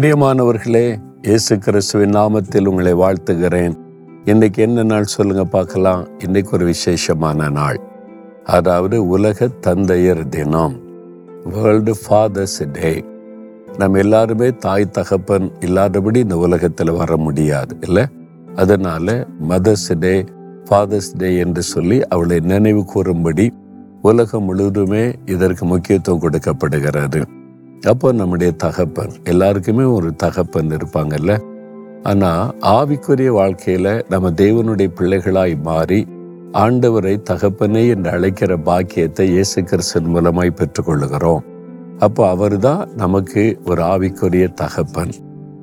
பிரியமானவர்களே இயேசு கிறிஸ்துவின் நாமத்தில் உங்களை வாழ்த்துகிறேன். இன்னைக்கு என்ன நாள் சொல்லுங்க பார்க்கலாம். இன்னைக்கு ஒரு விசேஷமான நாள். அதாவது உலக தந்தையர் தினம். வேர்ல்டு ஃபாதர்ஸ் டே நம்ம எல்லாருமே தாய் தகப்பன் இல்லாதபடி இந்த உலகத்தில் வர முடியாது இல்லை? அதனால மதர்ஸ் டே ஃபாதர்ஸ் டே என்று சொல்லி அவளை நினைவு கூறும்படி உலகம் முழுவதுமே இதற்கு முக்கியத்துவம் கொடுக்கப்படுகிறது. அப்போ நம்முடைய தகப்பன் எல்லாருக்குமே ஒரு தகப்பன் இருப்பாங்கல்ல. ஆனால் ஆவிக்குரிய வாழ்க்கையில் நம்ம தேவனுடைய பிள்ளைகளாய் மாறி ஆண்டவரை தகப்பனே என்று அழைக்கிற பாக்கியத்தை இயேசு கிறிஸ்தன் மூலமாய் பெற்றுக்கொள்ளுகிறோம். அப்போ அவர் தான் நமக்கு ஒரு ஆவிக்குரிய தகப்பன்.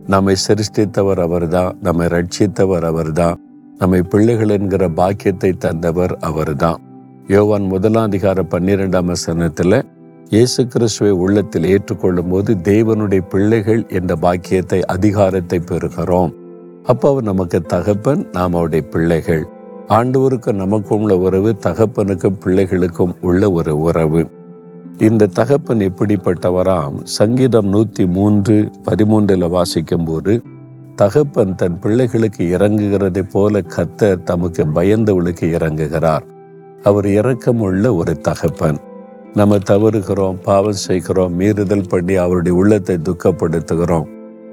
நம்மை சிருஷ்டித்தவர் அவர்தான் நம்மை ரட்சித்தவர் அவர்தான் நம்மை பிள்ளைகள் என்கிற பாக்கியத்தை தந்தவர் அவர்தான். யோவான் முதலாம் அதிகார பன்னிரெண்டாம் வசனத்தில் இயேசு கிறிஸ்துவை உள்ளத்தில் ஏற்றுக்கொள்ளும் போது தேவனுடைய பிள்ளைகள் என்ற பாக்கியத்தை அதிகாரத்தை பெறுகிறோம். அப்போ அவர் நமக்கு தகப்பன் நாம் அவருடைய பிள்ளைகள். ஆண்டவருக்கு நமக்கும் உள்ள உறவு தகப்பனுக்கும் பிள்ளைகளுக்கும் உள்ள ஒரு உறவு. இந்த தகப்பன் எப்படிப்பட்டவராம்? சங்கீதம் நூற்றி மூன்று பதிமூன்றில் வாசிக்கும் போது தகப்பன் தன் பிள்ளைகளுக்கு இறங்குகிறதை போல கத்தர் தமக்கு பயந்தவளுக்கு இறங்குகிறார். அவர் இரக்கமுள்ள ஒரு தகப்பன். நம்ம தவறுகிறோம் பாவம் செய்கிறோம் மீறுதல் பண்ணி அவருடைய உள்ளத்தை துக்கப்படுத்துகிறோம்.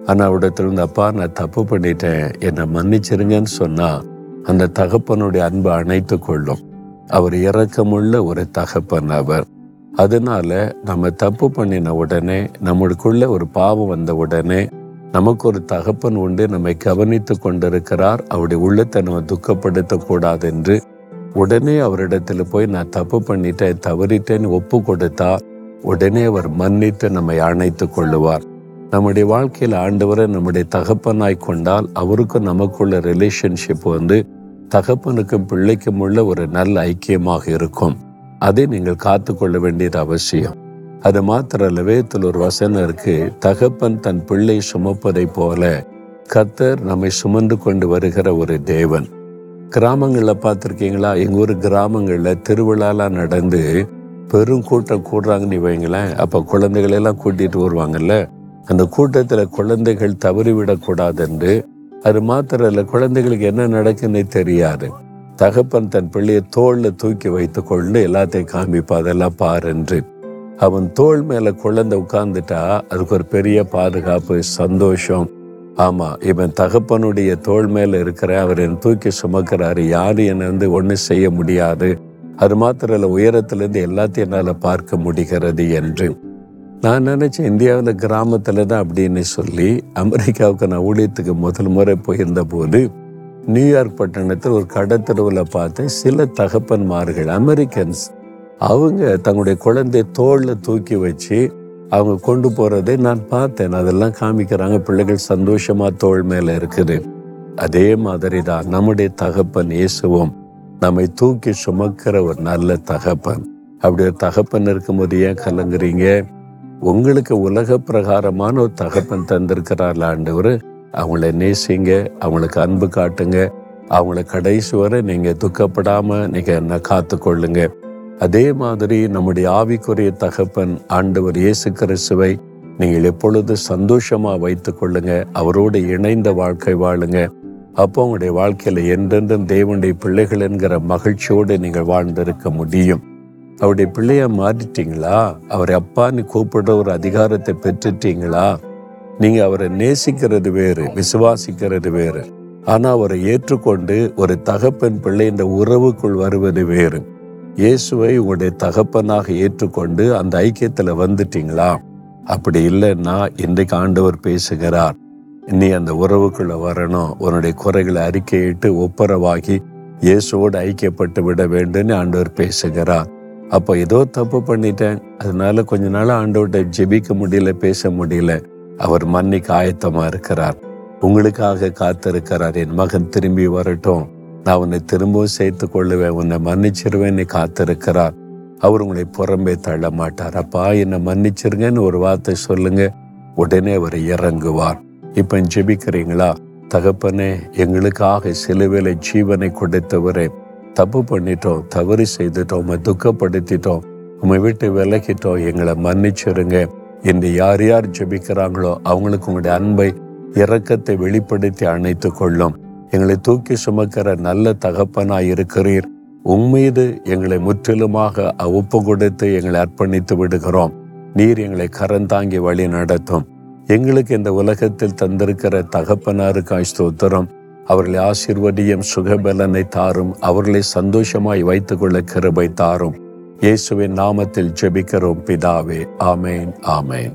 ஆனால் அவரிடத்திலிருந்து அப்பா நான் தப்பு பண்ணிட்டேன். என்னை மன்னிச்சிருங்கன்னு சொன்னால் அந்த தகப்பனுடைய அன்பு அணைத்து கொள்ளும். அவர் இறக்கமுள்ள ஒரு தகப்பன் அவர். அதனால நம்ம தப்பு பண்ணின உடனே நம்மளுக்குள்ள ஒரு பாவம் வந்த உடனே நமக்கு ஒரு தகப்பன் உண்டு. நம்மை கவனித்து கொண்டிருக்கிறார். அவருடைய உள்ளத்தை நம்ம துக்கப்படுத்தக்கூடாது என்று உடனே அவரிடத்துல போய் நான் தப்பு பண்ணிட்டேன் தவறிட்டேன்னு ஒப்பு கொடுத்தா உடனே அவர் மன்னித்து நம்மை அணைத்து கொள்ளுவார். நம்முடைய வாழ்க்கையில் ஆண்டவரை நம்முடைய தகப்பனாய் கொண்டால் அவருக்கும் நமக்குள்ள ரிலேஷன்ஷிப் வந்து தகப்பனுக்கும் பிள்ளைக்கும் உள்ள ஒரு நல்ல ஐக்கியமாக இருக்கும். அதை நீங்கள் காத்து கொள்ள வேண்டியது அவசியம். அது மாத்திர லவேத்தில் ஒரு வசனம் இருக்கு தகப்பன் தன் பிள்ளை சுமப்பதை போல கத்தர் நம்மை சுமந்து கொண்டு வருகிற ஒரு தேவன். கிராமங்களில் பார்த்துருக்கீங்களா எங்கள் ஊர் கிராமங்களில் திருவிழாலாம் நடந்து பெரும் கூட்டம் கூடுறாங்கன்னு வைங்களேன். அப்போ குழந்தைகளெல்லாம் கூட்டிகிட்டு வருவாங்கல்ல? அந்த கூட்டத்தில் குழந்தைகள் தவறிவிடக்கூடாதுன்று அது மாத்திரம் இல்லை குழந்தைகளுக்கு என்ன நடக்குன்னே தெரியாது. தகப்பன் தன் பிள்ளையை தோளில் தூக்கி வைத்து கொண்டு எல்லாத்தையும் காமிப்பா அதெல்லாம் பாருன்று அவன் தோள் மேலே குழந்தை உட்கார்ந்துட்டா அதுக்கு ஒரு பெரிய பாதுகாப்பு சந்தோஷம் ஆமாம் இவன் தகப்பனுடைய தோள் மேலே இருக்கிற அவர் என் தூக்கி சுமக்கிறாரு. யாரும் என்னை வந்து ஒன்றும் செய்ய முடியாது. அது மாத்திரம் இல்லை எல்லாத்தையும் என்னால் பார்க்க முடிகிறது என்று. நான் நினச்சேன் இந்தியாவில் கிராமத்தில் தான் அப்படின்னு சொல்லி அமெரிக்காவுக்கு நான் ஊழியத்துக்கு முதல் முறை போயிருந்த போது நியூயார்க் பட்டணத்தில் ஒரு கடத்தெருவில் பார்த்தேன் சில தகப்பன்மார்கள் அமெரிக்கன்ஸ் அவங்க தங்களுடைய குழந்தை தோளில் தூக்கி வச்சு அவங்க கொண்டு போகிறதே நான் பார்த்தேன். அதெல்லாம் காமிக்கிறாங்க. பிள்ளைகள் சந்தோஷமாக தோல் மேலே இருக்குது. அதே மாதிரி தான் நம்முடைய தகப்பன் இயேசுவும் நம்மை தூக்கி சுமக்கிற ஒரு நல்ல தகப்பன். அப்படி ஒரு தகப்பன் இருக்கும்போது ஏன் கலங்குறீங்க? உங்களுக்கு உலக பிரகாரமான ஒரு தகப்பன் தந்திருக்கிறார் ஆண்டவர். அவங்கள நேசிங்க. அவங்களுக்கு அன்பு காட்டுங்க. அவங்கள கடைசி வரை நீங்கள் துக்கப்படாமல் நீங்கள் என்ன காத்து அதே மாதிரி நம்முடைய ஆவிக்குரிய தகப்பன் ஆண்டவர் இயேசு கிறிஸ்துவை நீங்கள் எப்பொழுது சந்தோஷமாக வைத்து கொள்ளுங்க அவரோடு இணைந்த வாழ்க்கை வாழுங்க. அப்போ உங்களுடைய வாழ்க்கையில் என்றென்றும் தேவனுடைய பிள்ளைகள் என்கிற மகிழ்ச்சியோடு நீங்கள் வாழ்ந்திருக்க முடியும். அவருடைய பிள்ளைய மாறிட்டீங்களா? அவரை அப்பான்னு கூப்பிடுற ஒரு அதிகாரத்தை பெற்றுட்டீங்களா? நீங்கள் அவரை நேசிக்கிறது வேறு விசுவாசிக்கிறது வேறு. ஆனால் அவரை ஏற்றுக்கொண்டு ஒரு தகப்பன் பிள்ளை இந்த உறவுக்குள் வருவது வேறு. இயேசுவை உங்களுடைய தகப்பனாக ஏற்றுக்கொண்டு அந்த ஐக்கியத்தில் வந்துட்டீங்களா? அப்படி இல்லைன்னா இன்றைக்கு ஆண்டவர் பேசுகிறார். நீ அந்த உறவுக்குள்ளே வரணும். உன்னுடைய குறைகளை அறிக்கையிட்டு ஒப்புரவாகி இயேசுவோடு ஐக்கியப்பட்டு விட வேண்டும்னு ஆண்டவர் பேசுகிறார். அப்போ ஏதோ தப்பு பண்ணிட்டேன். அதனால கொஞ்ச நாள் ஆண்டவர்கிட்ட ஜெபிக்க முடியல பேச முடியல. அவர் மன்னிக்க ஆயத்தமாக இருக்கிறார். உங்களுக்காக காத்திருக்கிறார். என் மகன் திரும்பி வரட்டும். நான் உன்னை திரும்பவும் சேர்த்து கொள்ளுவேன். உன்னை மன்னிச்சிருவேன். நீ காத்திருக்கிறார் அவர் உங்களை புறம்பே தள்ள மாட்டார் அப்பா என்னை மன்னிச்சிருங்கன்னு ஒரு வார்த்தை சொல்லுங்க. உடனே அவர் இறங்குவார். இப்ப ஜெபிக்கிறீங்களா? தகப்பனே எங்களுக்காக சிலுவையில ஜீவனை கொடுத்தவரே தப்பு பண்ணிட்டோம் தவறு செய்துட்டோம் உம்மை துக்கப்படுத்திட்டோம் உம்மை விட்டு விலகிட்டோம். எங்களை மன்னிச்சிருங்க. இன்று யார் யார் ஜெபிக்கிறாங்களோ அவங்களுக்கு உங்களுடைய அன்பை இறக்கத்தை வெளிப்படுத்தி அணைத்து கொள்ளும். எங்களை தூக்கி சுமக்கிற நல்ல தகப்பனாய் இருக்கிறீர். உம்மீது எங்களை முற்றிலுமாக ஒப்பு கொடுத்து எங்களை அர்ப்பணித்து விடுகிறோம். நீர் எங்களை கரந்தாங்கி வழி நடத்தும். எங்களுக்கு இந்த உலகத்தில் தந்திருக்கிற தகப்பனாருக்காய் ஸ்தோத்திரம். அவர்களை ஆசிர்வதியும் சுகபலனை தாரும். அவர்களை சந்தோஷமாய் வைத்துக் கொள்ள கிருபை தாரும். இயேசுவின் நாமத்தில் ஜெபிக்கிறோம் பிதாவே. ஆமேன் ஆமேன்.